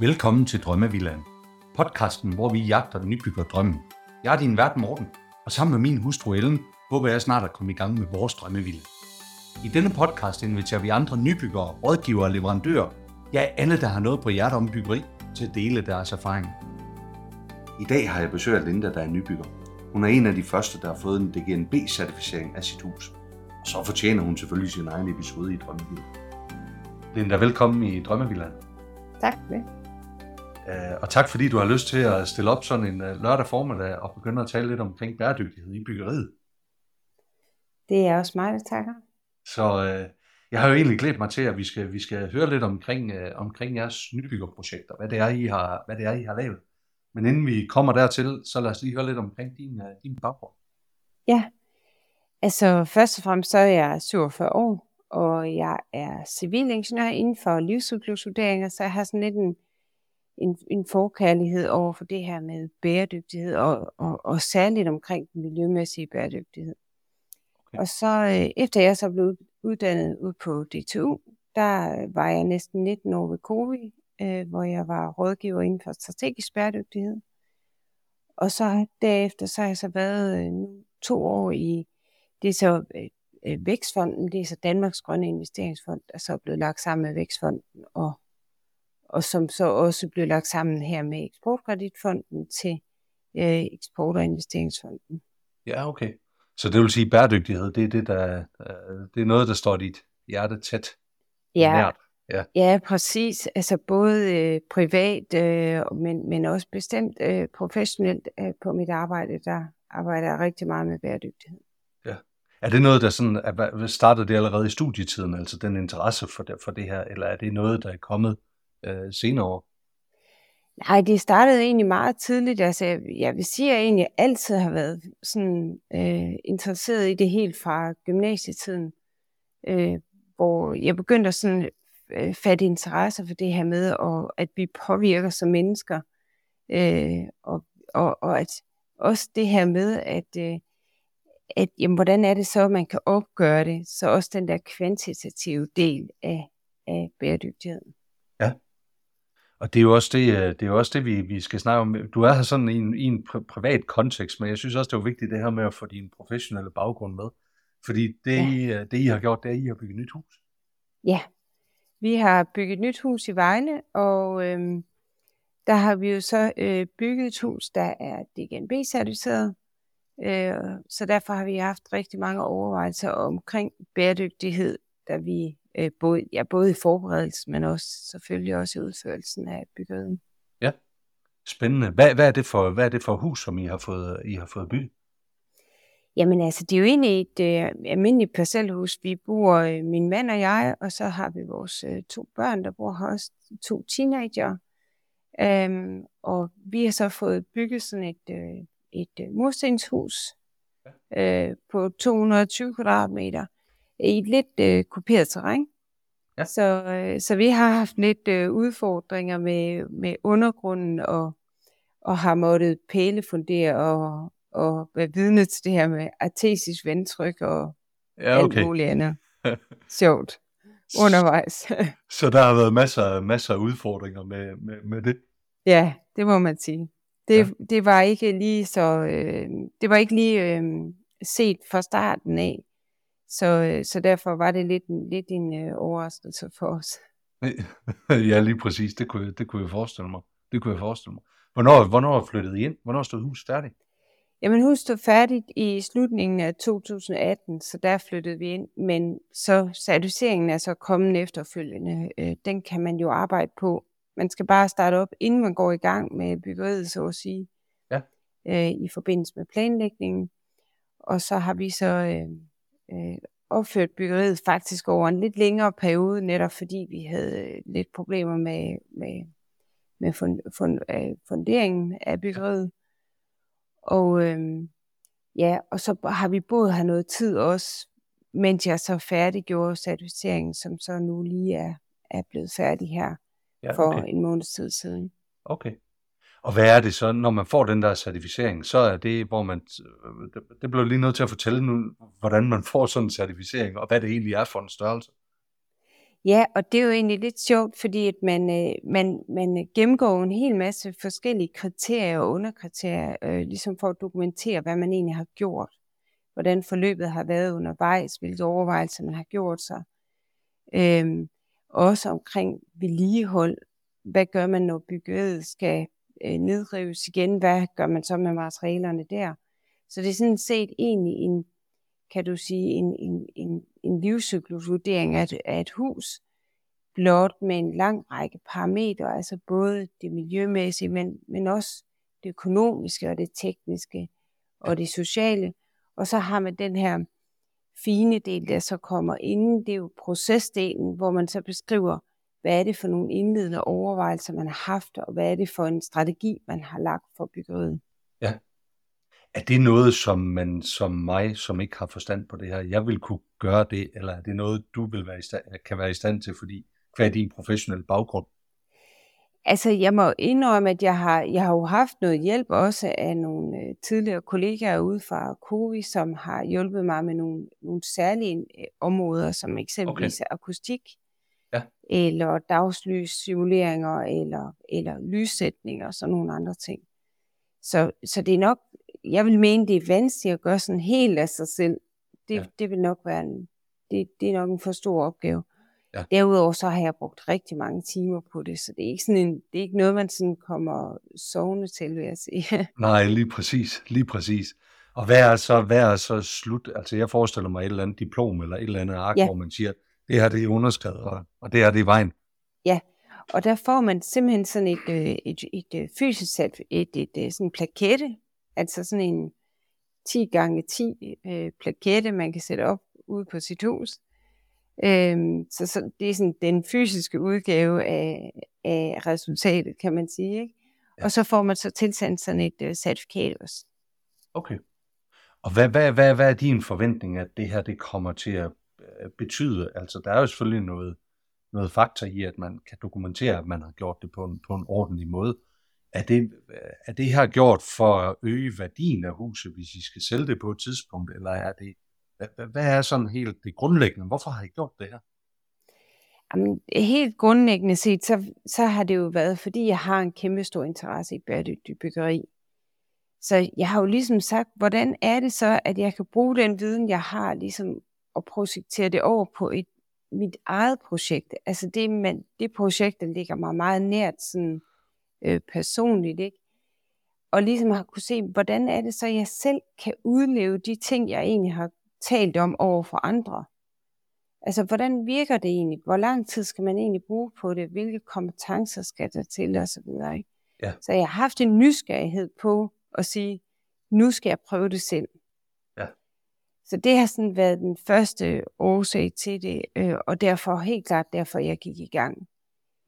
Velkommen til Drømmevillaen. Podcasten, hvor vi jagter den nybygger drømmen. Jeg er din vært Morten, og sammen med min hustru Ellen, håber jeg snart at komme i gang med vores drømmevilla. I denne podcast inviterer vi andre nybyggere, rådgivere og leverandører, ja alle, der har noget på hjertet om byggeri, til at dele deres erfaring. I dag har jeg besøg af Linda, der er nybygger. Hun er en af de første, der har fået en DGNB-certificering af sit hus. Og så fortjener hun selvfølgelig sin egen episode i Drømmevilla. Linda, velkommen i Drømmevillaen. Tak for det. Øh, og tak fordi du har lyst til at stille op sådan en øh, lørdag formiddag og begynde at tale lidt omkring bæredygtighed i byggeriet. Det er også mig, der takker. Så øh, jeg har jo egentlig glædet mig til, at vi skal, vi skal høre lidt omkring, øh, omkring jeres nybyggerprojekter, hvad det, er, I har, hvad det er, I har lavet. Men inden vi kommer dertil, så lad os lige høre lidt omkring din, øh, din baggrund. Ja, altså først og fremmest så er jeg 47 år, og jeg er civilingeniør inden for livscyklusvurderinger, så jeg har sådan lidt en, en, en forkærlighed over for det her med bæredygtighed, og, og, og særligt omkring den miljømæssige bæredygtighed. Okay. Og så øh, efter jeg så blev uddannet ud på DTU, der var jeg næsten 19 år ved COVID, øh, hvor jeg var rådgiver inden for strategisk bæredygtighed. Og så derefter så har jeg så været øh, nu to år i det så øh, øh, Vækstfonden, det er så Danmarks Grønne Investeringsfond, der så er blevet lagt sammen med Vækstfonden, og, og som så også blev lagt sammen her med Eksportkreditfonden til øh, Eksport- og Investeringsfonden. Ja, okay. Så det vil sige, at bæredygtighed, det er, det, der, det er noget, der står dit hjerte tæt ja. nært. Ja. ja, præcis. Altså både øh, privat, øh, men, men også bestemt øh, professionelt øh, på mit arbejde, der arbejder jeg rigtig meget med bæredygtighed. Er det noget, der sådan, er, startede det allerede i studietiden, altså den interesse for det, for det her, eller er det noget, der er kommet øh, senere Nej, det startede egentlig meget tidligt. Altså, jeg vil sige, at jeg egentlig altid har været sådan, øh, interesseret i det helt fra gymnasietiden, øh, hvor jeg begyndte at sådan, øh, fatte interesse for det her med, og at vi påvirker som mennesker, øh, og, og, og at også det her med, at, øh, at jamen, hvordan er det så, at man kan opgøre det, så også den der kvantitative del af, af bæredygtigheden. Ja. Og det er jo også det, øh, det, er jo også det vi, vi skal snakke om. Du er her sådan i en, i en privat kontekst, men jeg synes også, det er vigtigt det her med at få din professionelle baggrund med. Fordi det, ja. I, øh, det I har gjort, det er, at I har bygget et nyt hus. Ja, vi har bygget et nyt hus i Vejle, og øhm, der har vi jo så øh, bygget et hus, der er DGNB-certificeret. Øh, så derfor har vi haft rigtig mange overvejelser omkring bæredygtighed, da vi øh, både, ja, både i forberedelsen, men også selvfølgelig også i udførelsen af byggeriet. Ja, spændende. Hvad, hvad, er det for, hvad er det for hus, som I har fået, I har fået bygget? Jamen altså, det er jo egentlig et øh, almindeligt parcelhus. Vi bor, øh, min mand og jeg, og så har vi vores øh, to børn, der bor her også, to teenager. Øhm, og vi har så fået bygget sådan et, øh, et øh, murstenshus øh, på 220 kvadratmeter i et lidt øh, kuperet terræn. Ja. Så, øh, så vi har haft lidt øh, udfordringer med, med undergrunden og, og har måttet pælefundere og, og være vidne til det her med artesisk vandtryk og ja, okay. alt muligt andet. Sjovt undervejs. så der har været masser, masser af udfordringer med, med, med det? Ja, det må man sige. Det, ja. det var ikke lige så, øh, det var ikke lige øh, set fra starten af. Så, øh, så derfor var det lidt, lidt en øh, overraskelse for os. ja, lige præcis. Det kunne, det kunne jeg forestille mig. Det kunne jeg forestille mig. Hvornår, hvornår flyttede I ind? Hvornår stod huset færdigt? Jamen, huset stod færdigt i slutningen af 2018, så der flyttede vi ind. Men så certificeringen er så kommet efterfølgende. Øh, den kan man jo arbejde på. Man skal bare starte op, inden man går i gang med byggeriet, så at sige. Ja. Øh, I forbindelse med planlægningen. Og så har vi så øh, øh, opført byggeriet faktisk over en lidt længere periode, netop fordi vi havde øh, lidt problemer med, med, med fund, fund, øh, funderingen af byggeriet. Og øh, ja, og så har vi både have noget tid også, mens jeg så færdiggjorde certificeringen, som så nu lige er, er blevet færdig her ja, okay. for en måneds tid siden. Okay. Og hvad er det så, når man får den der certificering, så er det, hvor man, det bliver lige nødt til at fortælle nu, hvordan man får sådan en certificering, og hvad det egentlig er for en størrelse. Ja, og det er jo egentlig lidt sjovt, fordi at man, øh, man, man gennemgår en hel masse forskellige kriterier og underkriterier, øh, ligesom for at dokumentere, hvad man egentlig har gjort. Hvordan forløbet har været undervejs, hvilke overvejelser man har gjort sig. Øhm, også omkring vedligehold. Hvad gør man, når byggeriet skal øh, nedrives igen? Hvad gør man så med materialerne der? Så det er sådan set egentlig en, kan du sige, en, en, en, en livscyklusvurdering af, af et hus, blot med en lang række parametre, altså både det miljømæssige, men, men også det økonomiske og det tekniske og det sociale. Og så har man den her fine del, der så kommer inden, det er jo procesdelen, hvor man så beskriver, hvad er det for nogle indledende overvejelser, man har haft, og hvad er det for en strategi, man har lagt for byggeriet. Ja. Er det noget, som man som mig, som ikke har forstand på det her, jeg vil kunne gøre det, eller er det noget, du vil være i stand, kan være i stand til, fordi hvad er din professionelle baggrund? Altså, jeg må indrømme, at jeg har, jeg har jo haft noget hjælp også af nogle øh, tidligere kollegaer ude fra COVI, som har hjulpet mig med nogle, nogle særlige øh, områder, som eksempelvis okay. akustik, ja. eller dagslyssimuleringer, eller, eller lyssætninger og sådan nogle andre ting. Så, så det er nok, jeg vil mene, det er vanskeligt at gøre sådan helt af sig selv. Det, ja. det vil nok være en, det, det er nok en for stor opgave. Ja. Derudover så har jeg brugt rigtig mange timer på det, så det er ikke, sådan en, det er ikke noget, man sådan kommer sovende til, vil jeg sige. Nej, lige præcis, lige præcis. Og hvad er så, hvad er så slut? Altså jeg forestiller mig et eller andet diplom eller et eller andet ark, ja. hvor man siger, det her det er underskrevet, og, og det er det i vejen. Ja, og der får man simpelthen sådan et, øh, et, et, et øh, fysisk sæt, et, et, et sådan en plakette, altså sådan en 10 gange 10 øh, plakette, man kan sætte op ude på sit hus. Øhm, så, så det er sådan den fysiske udgave af, af resultatet, kan man sige. Ikke? Ja. Og så får man så tilsendt sådan et uh, certifikat også. Okay. Og hvad, hvad, hvad, hvad er din forventning, at det her det kommer til at øh, betyde? Altså, der er jo selvfølgelig noget, noget faktor i, at man kan dokumentere, at man har gjort det på en, på en ordentlig måde. Er det, er det her gjort for at øge værdien af huset, hvis I skal sælge det på et tidspunkt, eller er det hvad er sådan helt det grundlæggende? Hvorfor har I gjort det her? Jamen, helt grundlæggende set, så, så har det jo været, fordi jeg har en kæmpe stor interesse i bæredygtig byggeri. Så jeg har jo ligesom sagt, hvordan er det så, at jeg kan bruge den viden, jeg har, ligesom og projektere det over på et, mit eget projekt. Altså det, man, det projekt, der ligger mig meget nært sådan, øh, personligt, ikke? Og ligesom har kunne se, hvordan er det så, jeg selv kan udleve de ting, jeg egentlig har talt om over for andre. Altså, hvordan virker det egentlig? Hvor lang tid skal man egentlig bruge på det? Hvilke kompetencer skal der til? Og så videre, ikke? Ja. Så jeg har haft en nysgerrighed på at sige, nu skal jeg prøve det selv. Ja. Så det har sådan været den første årsag til det, øh, og derfor helt klart derfor, jeg gik i gang.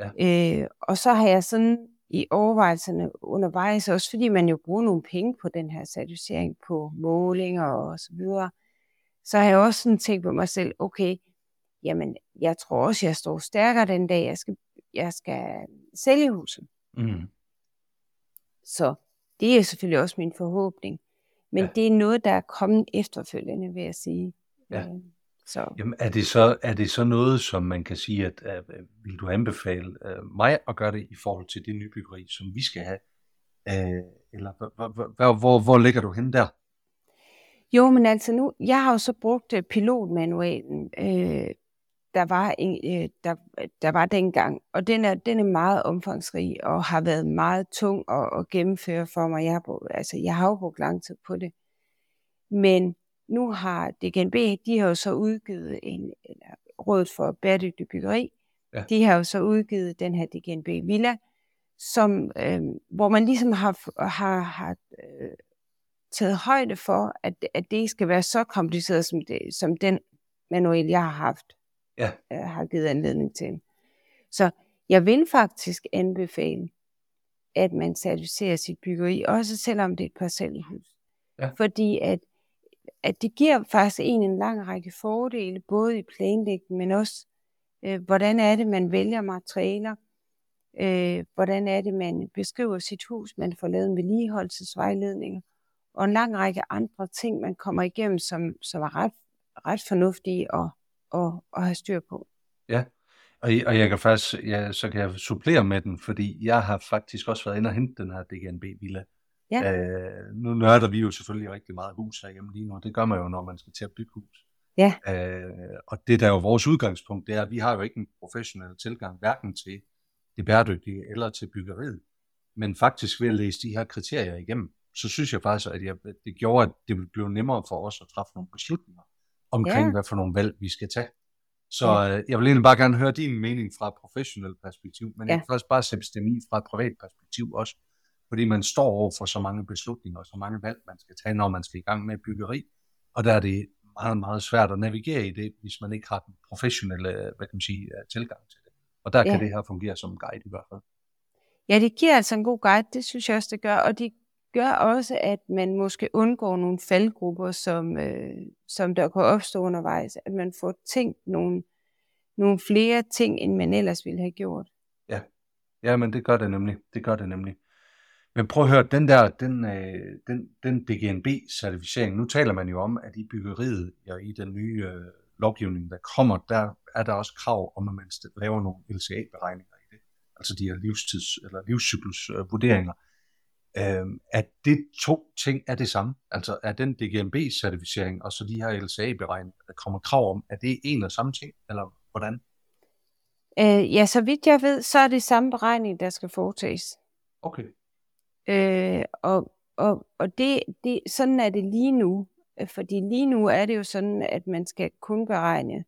Ja. Øh, og så har jeg sådan i overvejelserne undervejs, også fordi man jo bruger nogle penge på den her certificering på målinger og så videre, så har jeg også sådan tænkt på mig selv, okay, jamen, jeg tror også, jeg står stærkere den dag, jeg skal, jeg skal sælge huset. Mm. Så det er selvfølgelig også min forhåbning. Men ja. det er noget, der er kommet efterfølgende, vil jeg sige. Ja. Øh, så. Jamen, er, det så, er det så noget, som man kan sige, at uh, vil du anbefale uh, mig at gøre det i forhold til det nybyggeri, som vi skal have? Uh, eller hvor, hvor, hvor ligger du hen der? Jo, men altså nu, jeg har jo så brugt uh, pilotmanualen, øh, der, var en, øh, der, der var dengang, og den er, den er meget omfangsrig og har været meget tung at, at gennemføre for mig. Jeg har, brugt, altså, jeg har jo brugt lang tid på det. Men nu har DGNB, de har jo så udgivet en, eller Rådet for Bæredygtig Byggeri, ja. de har jo så udgivet den her DGNB Villa, som, øh, hvor man ligesom har, har, har øh, taget højde for, at, at det ikke skal være så kompliceret, som, det, som den manual, jeg har haft, ja. øh, har givet anledning til. Så jeg vil faktisk anbefale, at man certificerer sit byggeri, også selvom det er et parcelhus. Ja. Fordi at, at det giver faktisk en en lang række fordele, både i planlægning, men også, øh, hvordan er det, man vælger materialer, øh, hvordan er det, man beskriver sit hus, man får lavet en vedligeholdelsesvejledninger, og en lang række andre ting, man kommer igennem, som, som er ret, ret fornuftige at, at, at have styr på. Ja, Og, og jeg kan faktisk, ja, så kan jeg supplere med den, fordi jeg har faktisk også været inde og hente den her DGNB-villa. Ja. Øh, nu nørder vi jo selvfølgelig rigtig meget hus herhjemme lige nu. Det gør man jo, når man skal til at bygge hus. Ja. Øh, og det der er jo vores udgangspunkt, det er, at vi har jo ikke en professionel tilgang, hverken til det bæredygtige eller til byggeriet. Men faktisk ved at læse de her kriterier igennem, så synes jeg faktisk, at jeg, det gjorde, at det blive nemmere for os at træffe nogle beslutninger omkring, Ja. hvad for nogle valg vi skal tage. Så Ja. øh, jeg vil egentlig bare gerne høre din mening fra et professionelt perspektiv, men Ja. jeg kan faktisk bare sætte i fra et privat perspektiv også. Fordi man står over for så mange beslutninger og så mange valg, man skal tage, når man skal i gang med byggeri. Og der er det meget, meget svært at navigere i det, hvis man ikke har den professionelle hvad kan man sige, øh, tilgang til det. Og der kan Ja. det her fungere som guide i hvert fald. Ja, det giver altså en god guide, det synes jeg også, det gør. Og det gør også, at man måske undgår nogle faldgrupper, som, øh, som der kan opstå undervejs. At man får tænkt nogle, nogle flere ting, end man ellers ville have gjort. Ja, ja men det gør det nemlig. Det gør det nemlig. Men prøv at høre, den der, den, øh, den, den DGNB-certificering, nu taler man jo om, at i byggeriet og i den nye øh, lovgivning, der kommer, der er der også krav om, at man laver nogle LCA-beregninger i det. Altså de her livstids- eller livscyklusvurderinger. Øh, er det to ting er det samme? Altså er den DGNB-certificering og så de her LCA-beregninger, der kommer krav om, er det en og samme ting, eller hvordan? Øh, ja, så vidt jeg ved, så er det samme beregning, der skal foretages. Okay. Øh, og og, og det, det, sådan er det lige nu. Øh, Fordi lige nu er det jo sådan, at man skal kun beregne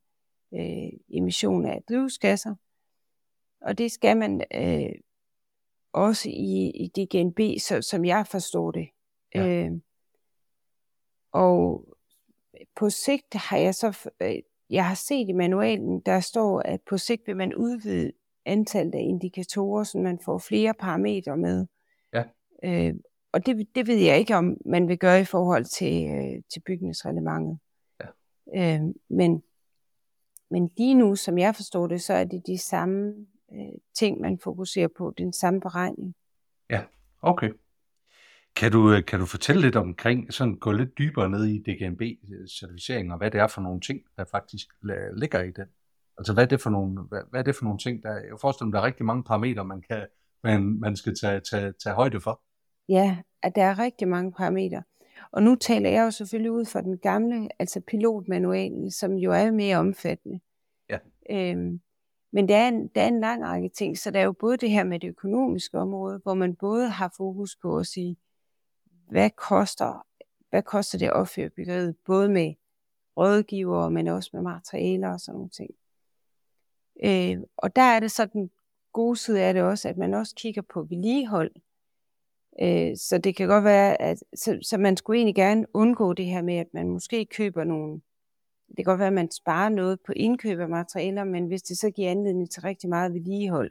øh, emission af drivhusgasser. Og det skal man øh, også i, i DGNB, så, som jeg forstår det. Ja. Øh, og på sigt har jeg så, øh, jeg har set i manualen, der står, at på sigt vil man udvide antallet af indikatorer, så man får flere parametre med. Ja. Øh, og det, det ved jeg ikke, om man vil gøre i forhold til, øh, til bygningsreglementet. Ja. Øh, men, men lige nu, som jeg forstår det, så er det de samme øh, ting, man fokuserer på, den samme beregning. Okay. Kan du, øh, kan du fortælle lidt omkring, sådan gå lidt dybere ned i DGNB-certificering, og hvad det er for nogle ting, der faktisk ligger i den? Altså, hvad er det for nogle, hvad, hvad er det for nogle ting, der, jeg forestiller mig, der er rigtig mange parametre, man, kan, man, man skal tage, tage, tage højde for. Ja, at der er rigtig mange parametre. Og nu taler jeg jo selvfølgelig ud fra den gamle, altså pilotmanualen, som jo er mere omfattende. Ja. Øhm, men der er, en, der er en lang række ting, så der er jo både det her med det økonomiske område, hvor man både har fokus på at sige, hvad koster, hvad koster det at opføre byggeriet, både med rådgivere, men også med materialer og sådan nogle ting. Øh, og der er det så den gode side af det også, at man også kigger på vedligehold. Øh, så det kan godt være, at så, så man skulle egentlig gerne undgå det her med, at man måske køber nogle, det kan godt være, at man sparer noget på indkøb af materialer, men hvis det så giver anledning til rigtig meget vedligehold,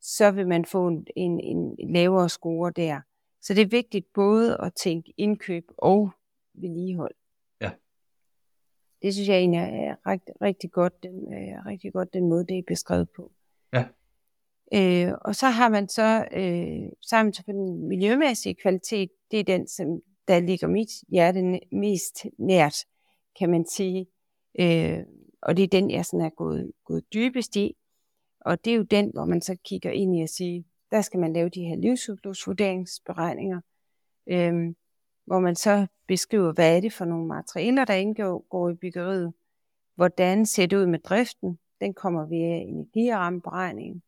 så vil man få en, en, en lavere score der. Så det er vigtigt både at tænke indkøb og vedligehold. Ja. Det synes jeg egentlig er rigtig, rigtig, godt, den, øh, rigtig godt, den måde, det er beskrevet på. Ja. Øh, og så har man så, øh, man så den miljømæssige kvalitet, det er den, som der ligger mit hjerte mest nært, kan man sige. Øh, og det er den, jeg sådan er gået, gået dybest i. Og det er jo den, hvor man så kigger ind i at sige, der skal man lave de her livscyklusvurderingsberegninger, øh, hvor man så beskriver, hvad er det for nogle materialer, der indgår går i byggeriet. Hvordan ser det ud med driften? Den kommer via energirammeberegningen.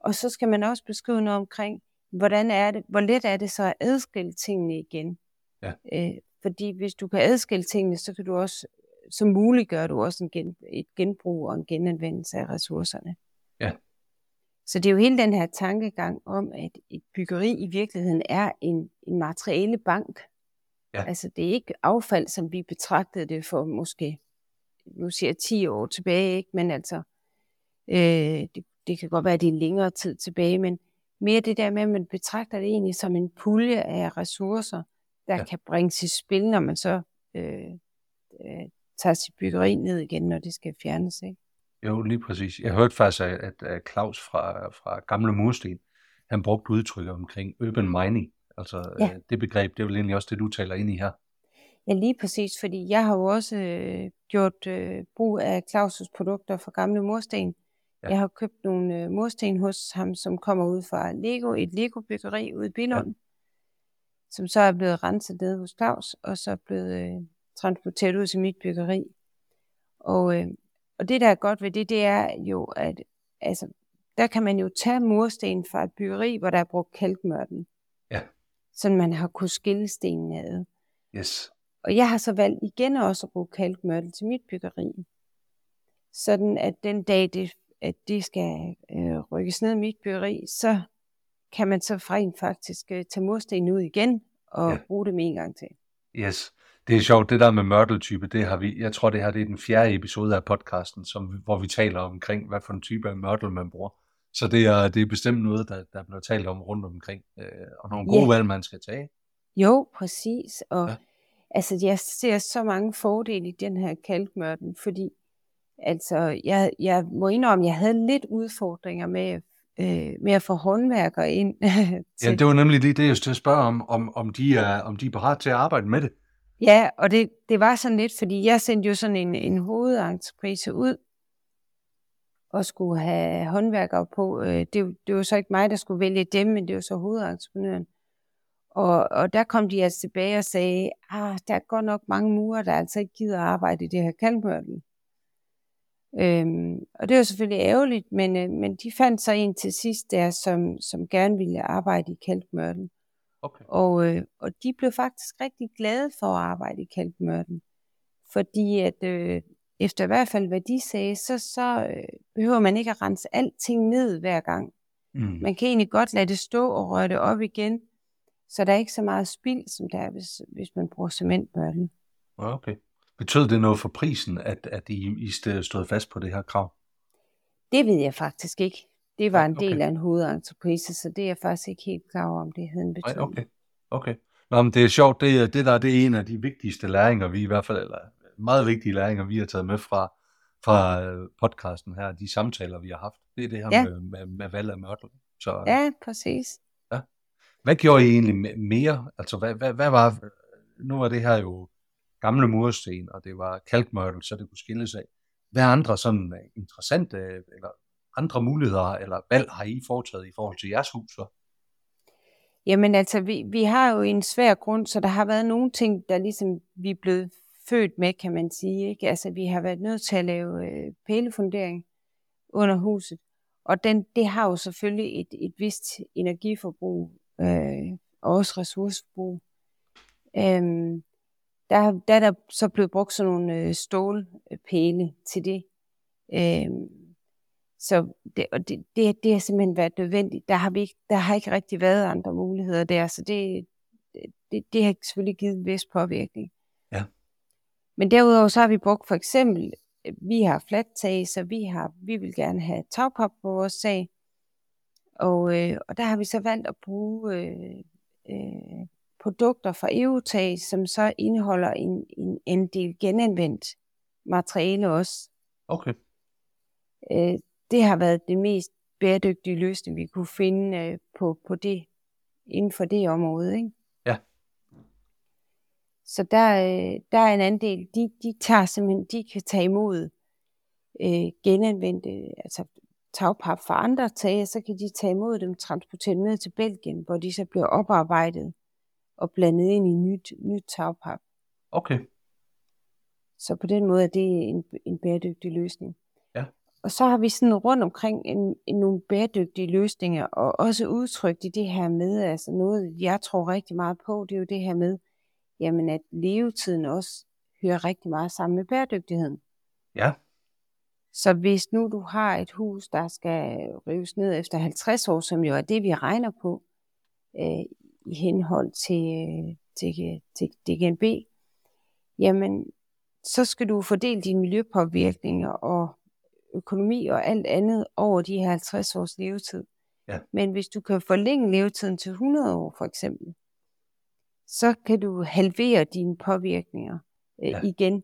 Og så skal man også beskrive noget omkring, hvordan er det, hvor let er det så at adskille tingene igen. Ja. Øh, fordi hvis du kan adskille tingene, så kan du også, så muliggør du også en gen, et genbrug og en genanvendelse af ressourcerne. Ja. Så det er jo hele den her tankegang om, at et byggeri i virkeligheden er en, en materiale bank. Ja. Altså det er ikke affald, som vi betragtede det for måske, nu siger jeg 10 år tilbage, ikke? men altså, øh, det, det kan godt være, at det er længere tid tilbage, men mere det der med, at man betragter det egentlig som en pulje af ressourcer, der Ja. ja. kan bringes i spil, når man så øh, øh, tager sit byggeri ned igen, når det skal fjernes. Ikke? Jo, lige præcis. Jeg hørte faktisk, at, at- Claus fra, fra Gamle Mursten, han brugte udtrykket omkring urban mining. Altså Ja. øh, det begreb, det er vel egentlig også det, du taler ind i her. Ja, lige præcis, fordi jeg har jo også øh, gjort øh, brug af Claus' produkter fra Gamle Mursten, Ja. Jeg har købt nogle øh, mursten hos ham, som kommer ud fra Lego, et Lego-byggeri ude i Billund, ja. Som så er blevet renset ned hos Claus, og så er blevet øh, transporteret ud til mit byggeri. Og, øh, og det, der er godt ved det, det er jo, at altså, der kan man jo tage mursten fra et byggeri, hvor der er brugt kalkmørten. Ja. Så man har kunnet skille stenene ad. Yes. Og jeg har så valgt igen også at bruge kalkmørtel til mit byggeri. Sådan at den dag, det, at det skal øh, rykkes ned i mit byggeri, så kan man så rent faktisk øh, tage mursten ud igen og ja. bruge dem en gang til. Yes. Det er sjovt, det der med mørteltype, det har vi, jeg tror det her det er den fjerde episode af podcasten, som, hvor vi taler omkring, hvad for en type af mørtel man bruger. Så det er, det er bestemt noget, der, der bliver talt om rundt omkring, øh, og nogle gode ja. valg, man skal tage. Jo, præcis. Og ja. altså, jeg ser så mange fordele i den her kalkmørten, fordi altså, jeg, jeg må indrømme, at jeg havde lidt udfordringer med, øh, med at få håndværkere ind. til. Ja, det var nemlig lige det, jeg skulle spørge om, om, om, de er, om de er parat til at arbejde med det. Ja, og det, det var sådan lidt, fordi jeg sendte jo sådan en, en hovedentreprise ud, og skulle have håndværkere på. Øh, det, det var så ikke mig, der skulle vælge dem, men det var så hovedentreprenøren. Og, og der kom de altså tilbage og sagde, ah, der er godt nok mange murer, der altså ikke gider arbejde i det her kalmørtel. Øhm, og det var selvfølgelig ærgerligt, men, øh, men de fandt så en til sidst der, som, som gerne ville arbejde i kalkmørtel. Okay. Og, øh, og de blev faktisk rigtig glade for at arbejde i kalkmørtel. Fordi at øh, efter i hvert fald hvad de sagde, så, så øh, behøver man ikke at rense alting ned hver gang. Mm. Man kan egentlig godt lade det stå og røre det op igen, så der er ikke så meget spild, som der er, hvis, hvis man bruger cementmørtel. Okay. Betød det noget for prisen, at, at I, I stod fast på det her krav? Det ved jeg faktisk ikke. Det var en okay. del af en hovedentreprise, så det er jeg faktisk ikke helt klar over, om det havde en betydning. Okay, okay. Nå, men det er sjovt, det, det der det er en af de vigtigste læringer, vi i hvert fald, eller meget vigtige læringer, vi har taget med fra, fra øh, podcasten her, de samtaler, vi har haft. Det er det her ja. med, med, med valg af mørtel. Så, ja, præcis. Ja. Hvad gjorde I egentlig mere? Altså, hvad, hvad, hvad var, nu var det her jo gamle mursten, og det var kalkmørtel, så det kunne skilles af. Hvad andre sådan øh, interessante øh, eller andre muligheder eller valg har I foretaget i forhold til jeres hus? Så? Jamen altså, vi, vi har jo en svær grund, så der har været nogle ting, der ligesom vi er blevet født med, kan man sige. Ikke? Altså, vi har været nødt til at lave øh, pælefundering under huset. Og den, det har jo selvfølgelig et, et vist energiforbrug øh, og også ressourceforbrug. Øhm, der, der er der så blevet brugt sådan nogle øh, stålpæle til det. Øhm, så det, og det, det, det har simpelthen været nødvendigt. Der har, vi ikke, der har ikke rigtig været andre muligheder der, så det, det, det har selvfølgelig givet en vis påvirkning. Ja. Men derudover så har vi brugt for eksempel, vi har flat tag, så vi, har, vi vil gerne have tagpop på vores sag. Og, øh, og der har vi så valgt at bruge øh, øh, produkter fra EUTAG, som så indeholder en, en, en del genanvendt materiale også. Okay. Øh, det har været det mest bæredygtige løsning, vi kunne finde øh, på, på det, inden for det område. Ikke? Ja. Så der, øh, der er en anden del, de, de tager simpelthen, de kan tage imod øh, genanvendte, altså tagpap fra andre tage, så kan de tage imod dem, transportere dem ned til Belgien, hvor de så bliver oparbejdet og blandet ind i nyt, nyt tagpap. Okay. Så på den måde er det en, en bæredygtig løsning. Og så har vi sådan rundt omkring en, en, nogle bæredygtige løsninger, og også udtrykt i det her med, altså noget, jeg tror rigtig meget på, det er jo det her med, jamen at levetiden også hører rigtig meget sammen med bæredygtigheden. Ja. Så hvis nu du har et hus, der skal rives ned efter 50 år, som jo er det, vi regner på øh, i henhold til, til, til DGNB, jamen så skal du fordele dine miljøpåvirkninger og økonomi og alt andet over de her 50 års levetid. Ja. Men hvis du kan forlænge levetiden til 100 år for eksempel, så kan du halvere dine påvirkninger øh, ja. igen.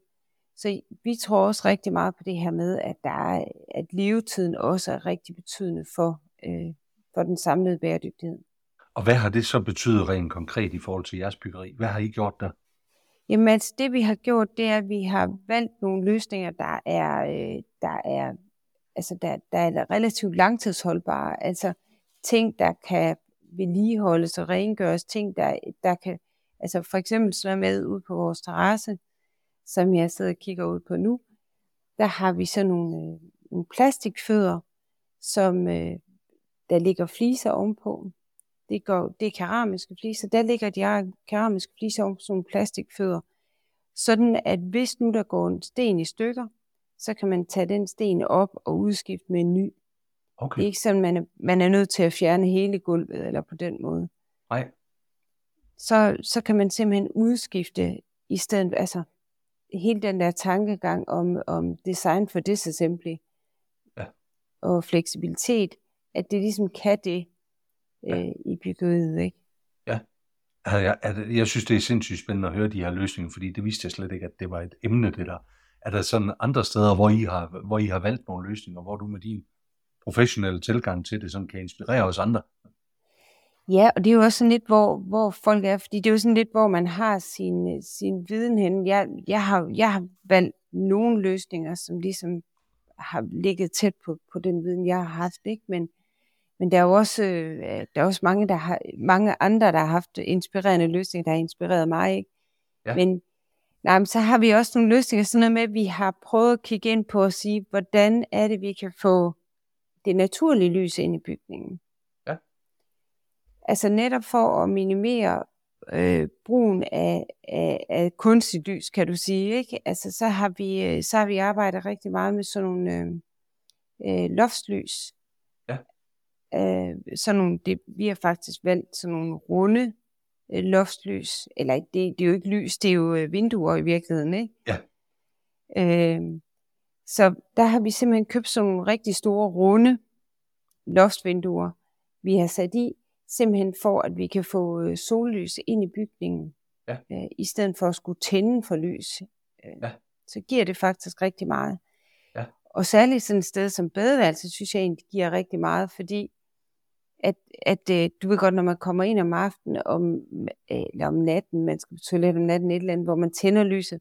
Så vi tror også rigtig meget på det her med, at, der er, at levetiden også er rigtig betydende for, øh, for den samlede bæredygtighed. Og hvad har det så betydet rent konkret i forhold til jeres byggeri? Hvad har I gjort der? Jamen altså, det vi har gjort, det er, at vi har valgt nogle løsninger, der er, øh, der er altså der, der er relativt langtidsholdbare, altså ting, der kan vedligeholdes og rengøres, ting, der, der kan, altså for eksempel sådan med ud på vores terrasse, som jeg sidder og kigger ud på nu, der har vi sådan nogle, øh, nogle plastikfødder, som øh, der ligger fliser ovenpå. Det, går, det er keramiske fliser. Der ligger de keramiske fliser sådan nogle plastikfødder. Sådan at hvis nu der går en sten i stykker, så kan man tage den sten op og udskifte med en ny. Okay. Det er ikke sådan, man er, man er nødt til at fjerne hele gulvet, eller på den måde. Nej. Så, så kan man simpelthen udskifte, i stedet, altså hele den der tankegang om, om design for disassembly ja. og fleksibilitet, at det ligesom kan det ja. øh, i byggeriet, ikke? Ja. Jeg, jeg synes, det er sindssygt spændende at høre de her løsninger, fordi det vidste jeg slet ikke, at det var et emne, det der. Er der sådan andre steder, hvor I har, hvor I har valgt nogle løsninger, hvor du med din professionelle tilgang til det, sådan kan inspirere os andre? Ja, og det er jo også sådan lidt, hvor, hvor folk er, fordi det er jo sådan lidt, hvor man har sin, sin viden hen. Jeg, jeg, har, jeg har valgt nogle løsninger, som ligesom har ligget tæt på, på den viden, jeg har haft, ikke? Men, men der er jo også, øh, der er også mange, der har, mange andre, der har haft inspirerende løsninger, der har inspireret mig, ikke? Ja. Men, nej, men så har vi også nogle løsninger, sådan noget med, at vi har prøvet at kigge ind på at sige, hvordan er det, vi kan få det naturlige lys ind i bygningen. Altså netop for at minimere øh, brugen af, af, af kunstig lys, kan du sige. Ikke? Altså, så, har vi, øh, så har vi arbejdet rigtig meget med sådan nogle øh, øh, loftslys. Øh, sådan nogle, det, vi har faktisk valgt sådan nogle runde øh, loftslys. Eller det, det er jo ikke lys, det er jo øh, vinduer i virkeligheden. Ikke? Ja. Øh, så der har vi simpelthen købt sådan nogle rigtig store runde loftsvinduer, vi har sat i, simpelthen for, at vi kan få øh, sollys ind i bygningen, ja. øh, i stedet for at skulle tænde for lys. Øh, ja. Så giver det faktisk rigtig meget. Ja. Og særligt sådan et sted som badeværelse, synes jeg egentlig giver rigtig meget, fordi at, at øh, du ved godt, når man kommer ind om aftenen, om, øh, eller om natten, man skal på toilet om natten, et eller andet, hvor man tænder lyset,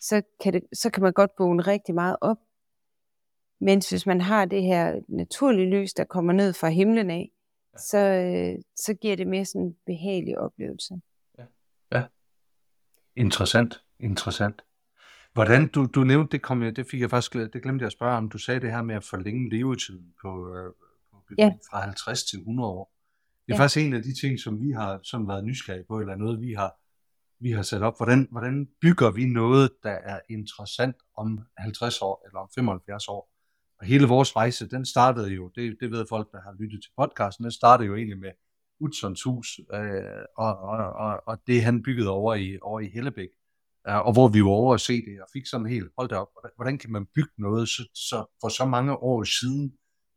så kan, det, så kan man godt vågne rigtig meget op. Mens hvis man har det her naturlige lys, der kommer ned fra himlen af, så, øh, så giver det mere sådan en behagelig oplevelse. Ja. ja. Interessant. Interessant. Hvordan, du, du nævnte, det, kom jeg, det fik jeg faktisk, det glemte jeg at spørge om, du sagde det her med at forlænge levetiden på, øh, ja. fra 50 til 100 år. Det er ja. faktisk en af de ting, som vi har som været nysgerrige på, eller noget, vi har, vi har sat op. Hvordan, hvordan bygger vi noget, der er interessant om 50 år, eller om 75 år? Og hele vores rejse, den startede jo, det, det ved folk, der har lyttet til podcasten, den startede jo egentlig med Utzons hus, øh, og, og, og, og det han byggede over i, over i Hellebæk, øh, og hvor vi var over at se det, og fik sådan helt, hold da op, hvordan kan man bygge noget så, så, for så mange år siden,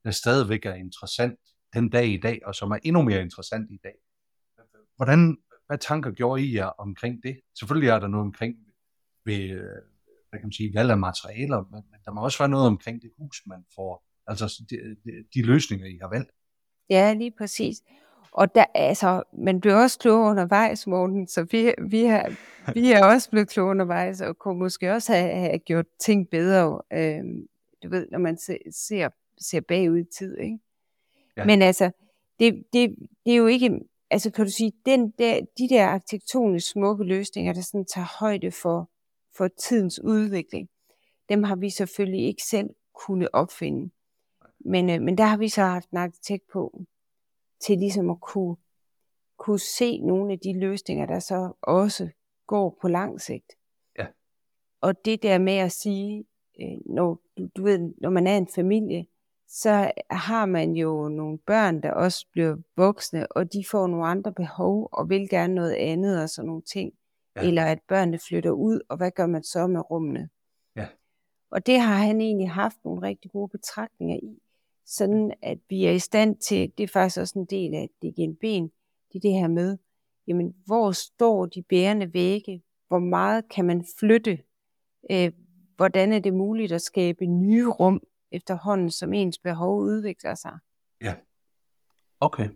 der stadigvæk er interessant den dag i dag, og som er endnu mere interessant i dag. Hvordan, hvad tanker gjorde I jer omkring det? Selvfølgelig er der noget omkring ved, hvad kan man sige, valg af materialer, men, men der må også være noget omkring det hus, man får, altså de, de, de løsninger, I har valgt. Ja, lige præcis. Og der, altså, man bliver også klogere undervejs, Morten, så vi, vi, har, vi er også blevet klogere undervejs, og kunne måske også have, have gjort ting bedre, øh, du ved, når man se, ser, ser bagud i tid, ikke? Ja. Men altså, det, det, det er jo ikke, altså kan du sige, den der, de der arkitektonisk smukke løsninger, der sådan tager højde for for tidens udvikling. Dem har vi selvfølgelig ikke selv kunne opfinde. Men, øh, men der har vi så haft en arkitekt på, til ligesom at kunne, kunne se nogle af de løsninger, der så også går på lang sigt. Ja. Og det der med at sige, øh, når, du, du ved, når man er en familie, så har man jo nogle børn, der også bliver voksne, og de får nogle andre behov, og vil gerne noget andet og sådan nogle ting ja. eller at børnene flytter ud, og hvad gør man så med rummene? Ja. Og det har han egentlig haft nogle rigtig gode betragtninger i, sådan at vi er i stand til, det er faktisk også en del af DGNB'en, det er det her med, jamen hvor står de bærende vægge? Hvor meget kan man flytte? Øh, hvordan er det muligt at skabe nye rum efterhånden, som ens behov udvikler sig? Ja, okay.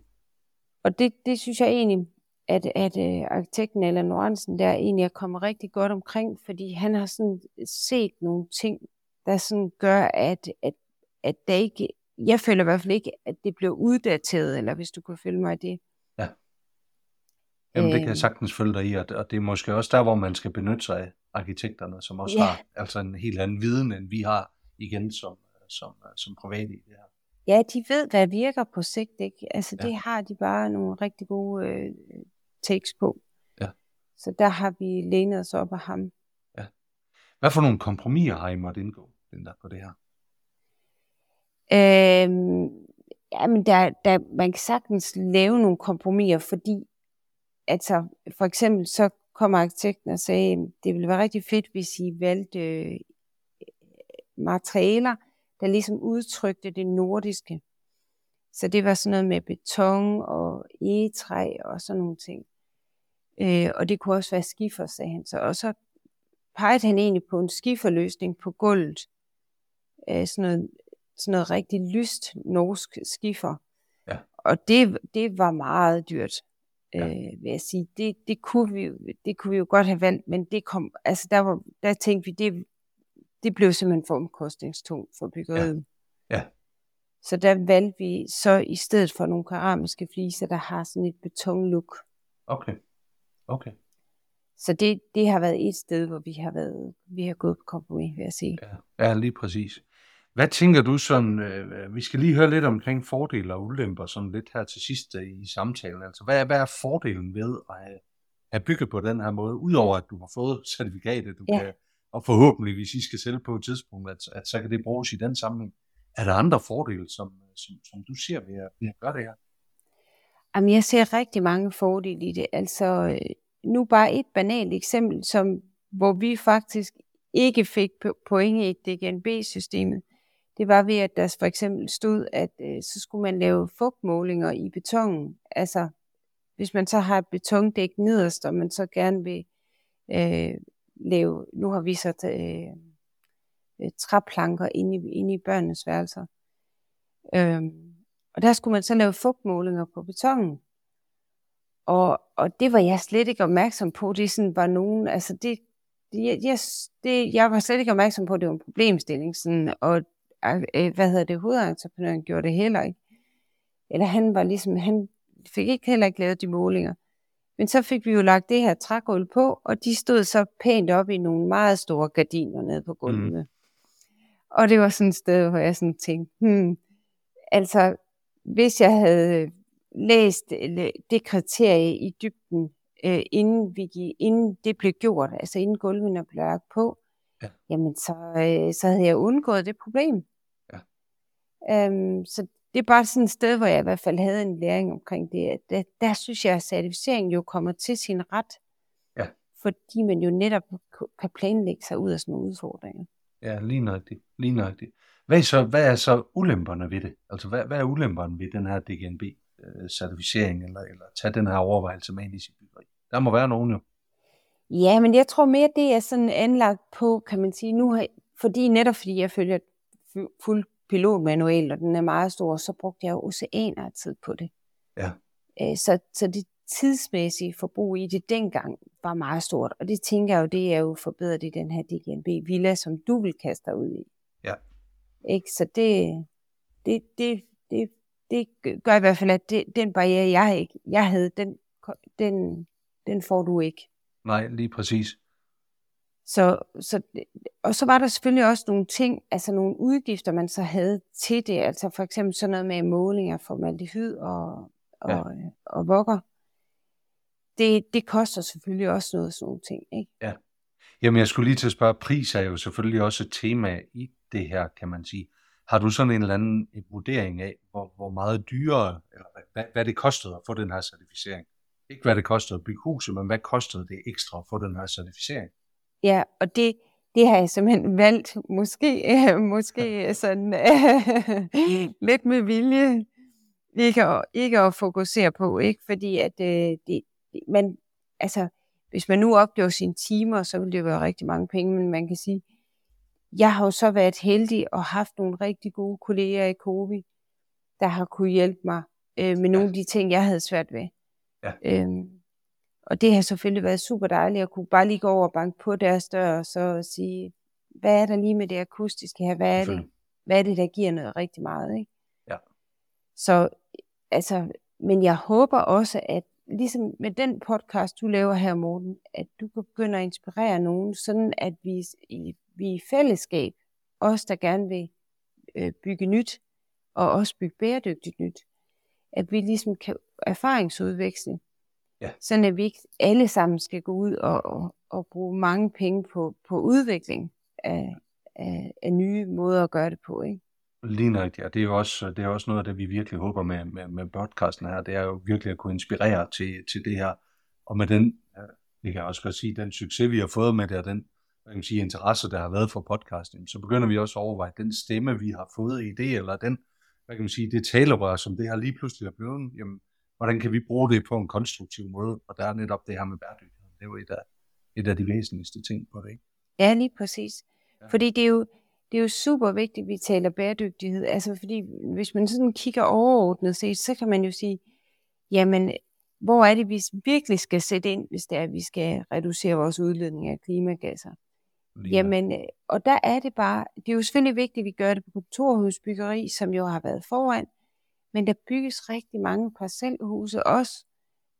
Og det, det synes jeg egentlig, at, at uh, arkitekten Allan Lorentzen der egentlig er kommet rigtig godt omkring, fordi han har sådan set nogle ting, der sådan gør, at, at, at der ikke, jeg føler i hvert fald ikke, at det blev uddateret, eller hvis du kunne følge mig i det. Ja. Jamen det kan jeg Øh. sagtens følge dig i, og og det er måske også der, hvor man skal benytte sig af arkitekterne, som også Ja. har altså en helt anden viden, end vi har igen som, som, som private i det her. Ja, de ved, hvad virker på sigt, ikke? Altså, Ja. det har de bare nogle rigtig gode øh, takes på. Ja. Så der har vi lænet os op af ham. Hvad for nogle kompromiser har I måttet indgå den der på det her? Øhm, jamen, der, der, man kan sagtens lave nogle kompromiser, fordi altså, for eksempel så kom arkitekten og sagde, det ville være rigtig fedt, hvis I valgte øh, materialer, der ligesom udtrykte det nordiske. Så det var sådan noget med beton og egetræ og sådan nogle ting. Øh, og det kunne også være skifer, sagde han så. Og så pegede han egentlig på en skiferløsning på gulvet. Øh, sådan, noget, sådan noget rigtig lyst norsk skifer. Ja. Og det, det var meget dyrt, Ja. øh, vil jeg sige. Det, det, kunne vi, det kunne vi jo godt have valgt, men det kom, altså der, var, der tænkte vi, det, det blev simpelthen for omkostningstungt for byggeriet. Ja. Så der valgte vi så i stedet for nogle keramiske fliser, der har sådan et betonlook. Okay. Okay. Så det, det har været et sted, hvor vi har været, vi har gået på kompromis, vil jeg sige. Ja, ja lige præcis. Hvad tænker du sådan, øh, vi skal lige høre lidt omkring fordele og ulemper, sådan lidt her til sidst øh, i samtalen. Altså, hvad, er- hvad er fordelen ved at have, have bygget på den her måde, udover at du har fået certifikatet, du Ja. kan, og forhåbentlig, hvis I skal sælge på et tidspunkt, at, at så kan det bruges i den sammenhæng. Er der andre fordele, som, som, som du ser ved at, ved at gøre det her? Jamen, jeg ser rigtig mange fordele i det. Altså, nu bare et banalt eksempel, som, hvor vi faktisk ikke fik point i DGNB-systemet. Det var ved, at der for eksempel stod, at øh, så skulle man lave fugtmålinger i betonen. Altså, hvis man så har et betondæk nederst, og man så gerne vil øh, lave, nu har vi så øh, øh, træplanker inde i, inde i børnenes værelser. Øhm, og der skulle man så lave fugtmålinger på betonen. Og, og det var jeg slet ikke opmærksom på. Det sådan var nogen, altså det, det, jeg, jeg, det, jeg var slet ikke opmærksom på, at det var en problemstilling. Sådan, og øh, øh hvad hedder det, hovedentreprenøren gjorde det heller ikke. Eller han var ligesom, han fik ikke heller ikke lavet de målinger. Men så fik vi jo lagt det her trægulv på, og de stod så pænt op i nogle meget store gardiner nede på gulvet. Mm. Og det var sådan et sted, hvor jeg sådan tænkte, hmm, altså hvis jeg havde læst det kriterie i dybden, øh, inden, vi inden det blev gjort, altså inden gulvene blev lagt på, Ja. jamen så, øh, så havde jeg undgået det problem. Ja. Øhm, så det er bare sådan et sted, hvor jeg i hvert fald havde en læring omkring det. Der, der synes jeg, at certificeringen jo kommer til sin ret. Ja. Fordi man jo netop kan planlægge sig ud af sådan nogle udfordringer. Ja, lige nøjagtigt. Lige nøjagtigt. Hvad er, så, hvad er så ulemperne ved det? Altså, hvad, hvad er ulemperne ved den her DGNB-certificering, eller, eller tage den her overvejelse med ind i sit byggeri? Der må være nogen jo. Ja, men jeg tror mere, det er sådan anlagt på, kan man sige, nu har, fordi netop fordi jeg følger fu- fuld pilotmanual, og den er meget stor, så brugte jeg jo oceaner af tid på det. Ja. Øh, Så, så det tidsmæssige forbrug i det dengang var meget stort, og det tænker jeg jo, det er jo forbedret i den her DGNB Villa, som du vil kaste dig ud i. Ja. Ikke? Så det, det, det, det, det gør i hvert fald, at det, den barriere, jeg, ikke, jeg havde, den, den, den får du ikke. Nej, lige præcis. Så, så, og så var der selvfølgelig også nogle ting, altså nogle udgifter, man så havde til det. Altså for eksempel sådan noget med målinger for formaldehyd og, og, Ja. ja. og vokker. Det, det koster selvfølgelig også noget sådan nogle ting. Ikke? Jamen, jeg skulle lige til at spørge, pris er jo selvfølgelig også et tema i det her, kan man sige. Har du sådan en eller anden en vurdering af, hvor, hvor meget dyrere, eller hvad, hvad det kostede at få den her certificering? Ikke hvad det kostede at bygge huset, men hvad kostede det ekstra at få den her certificering? Ja, og det, det har jeg simpelthen valgt, måske, øh, måske sådan øh, lidt med vilje, ikke at, ikke at fokusere på, ikke? fordi at øh, det, man, altså, hvis man nu oplever sine timer, så vil det jo være rigtig mange penge, men man kan sige, jeg har jo så været heldig og haft nogle rigtig gode kolleger i COVID, der har kunne hjælpe mig øh, med nogle af de ting, jeg havde svært ved. Ja. Øhm, og det har selvfølgelig været super dejligt at kunne bare lige gå over og banke på deres dør og så sige, hvad er der lige med det akustiske her? Hvad er det? Hvad er det, der giver noget rigtig meget, ikke? Ja. Så, altså, men jeg håber også, at ligesom med den podcast, du laver her, Morten, at du begynder at inspirere nogen, sådan at vi i, vi i fællesskab, os der gerne vil øh, bygge nyt, og også bygge bæredygtigt nyt, at vi ligesom kan erfaringsudveksle, Ja. sådan at vi ikke alle sammen skal gå ud og, og, og bruge mange penge på, på udvikling af, af, af nye måder at gøre det på. Ikke? Lige nok, ja. Det er jo også, det er også noget af det, vi virkelig håber med, med, med podcasten her. Det er jo virkelig at kunne inspirere til, til det her. Og med den, det kan jeg også godt sige, den succes, vi har fået med det, og den hvad kan sige, interesse, der har været for podcasten, så begynder vi også at overveje, den stemme, vi har fået i det, eller den, hvad kan man sige, det talerør, som det her lige pludselig er blevet, jamen, hvordan kan vi bruge det på en konstruktiv måde? Og der er netop det her med bæredygtighed. Det er jo et af, et af de væsentligste ting på det, ikke? Ja, lige præcis. Ja. Fordi det er, jo, det er jo super vigtigt, at vi taler bæredygtighed. Altså fordi hvis man sådan kigger overordnet set, så kan man jo sige, jamen, hvor er det, vi virkelig skal sætte ind, hvis det er, at vi skal reducere vores udledning af klimagasser? Lige Jamen, og der er det bare, det er jo selvfølgelig vigtigt, at vi gør det på kontorhusbyggeri, som jo har været foran, men der bygges rigtig mange parcelhuse også,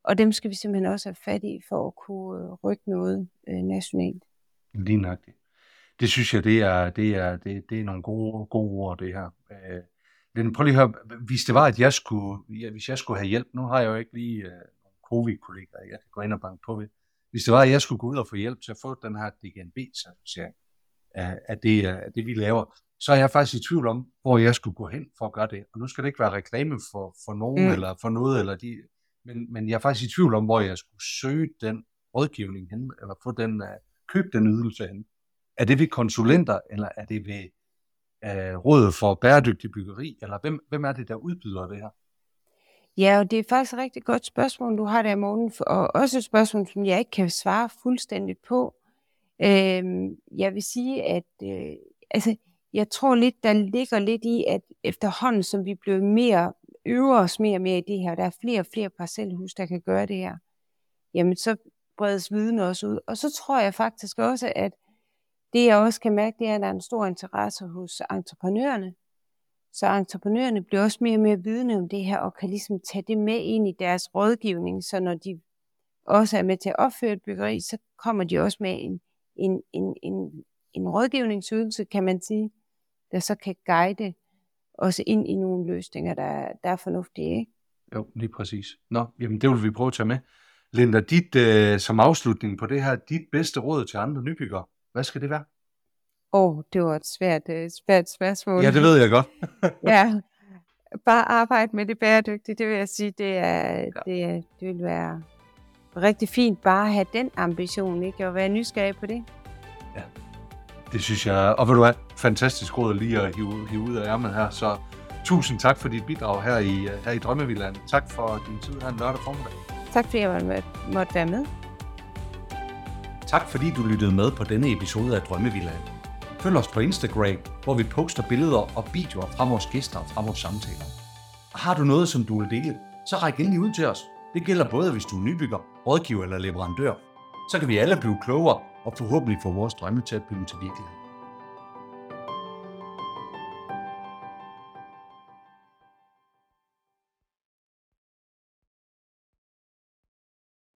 og dem skal vi simpelthen også have fat i, for at kunne øh, rykke noget øh, nationalt. Lige nøjagtigt. Det synes jeg, det er, det er, det, det er nogle gode, gode ord, det her. Øh, men prøv lige at høre, hvis det var, at jeg skulle, ja, hvis jeg skulle have hjælp, nu har jeg jo ikke lige øh, nogle covid-kollegaer, jeg kan gå ind og banke på ved. Hvis det var, at jeg skulle gå ud og få hjælp til at få den her DGNB-certificering af, at det, øh, det, vi laver, så er jeg faktisk i tvivl om, hvor jeg skulle gå hen for at gøre det. Og nu skal det ikke være reklame for, for nogen Mm. eller for noget, eller de, men, men jeg er faktisk i tvivl om, hvor jeg skulle søge den rådgivning hen, eller få den, uh, købe den ydelse hen. Er det ved konsulenter, eller er det ved uh, rådet for bæredygtig byggeri, eller hvem, hvem er det, der udbyder det her? Ja, og det er faktisk et rigtig godt spørgsmål, du har der, Morten, og også et spørgsmål, som jeg ikke kan svare fuldstændigt på. Øhm, jeg vil sige, at øh, altså, jeg tror lidt, der ligger lidt i, at efterhånden, som vi bliver mere, øver os mere og mere i det her, der er flere og flere parcelhus, der kan gøre det her, jamen så bredes viden også ud. Og så tror jeg faktisk også, at det jeg også kan mærke, det er, at der er en stor interesse hos entreprenørerne. Så entreprenørerne bliver også mere og mere vidne om det her, og kan ligesom tage det med ind i deres rådgivning, så når de også er med til at opføre et byggeri, så kommer de også med en, en, en, en, en rådgivningsydelse, kan man sige, der så kan guide også ind i nogle løsninger, der, der er fornuftige. Ikke? Jo, lige præcis. Nå, jamen det vil vi prøve at tage med. Linda, dit, øh, som afslutning på det her, dit bedste råd til andre nybyggere, hvad skal det være? Åh, oh, det var et svært, øh, svært spørgsmål. Ja, det ved jeg godt. ja, bare arbejde med det bæredygtige, det vil jeg sige, det, er, ja. det, det vil være rigtig fint bare at have den ambition, ikke? Og være nysgerrig på det. Det synes jeg, og ved du hvad, fantastisk råd lige at hive, hive ud af ærmet her, så tusind tak for dit bidrag her i, her i Drømmevillaen. Tak for din tid her en lørdag formiddag. Tak fordi jeg måtte, være med. Tak fordi du lyttede med på denne episode af Drømmevillaen. Følg os på Instagram, hvor vi poster billeder og videoer fra vores gæster og fra vores samtaler. Og har du noget, som du vil dele, så ræk endelig ud til os. Det gælder både, hvis du er nybygger, rådgiver eller leverandør. Så kan vi alle blive klogere og forhåbentlig få vores drømme til at blive til virkelighed.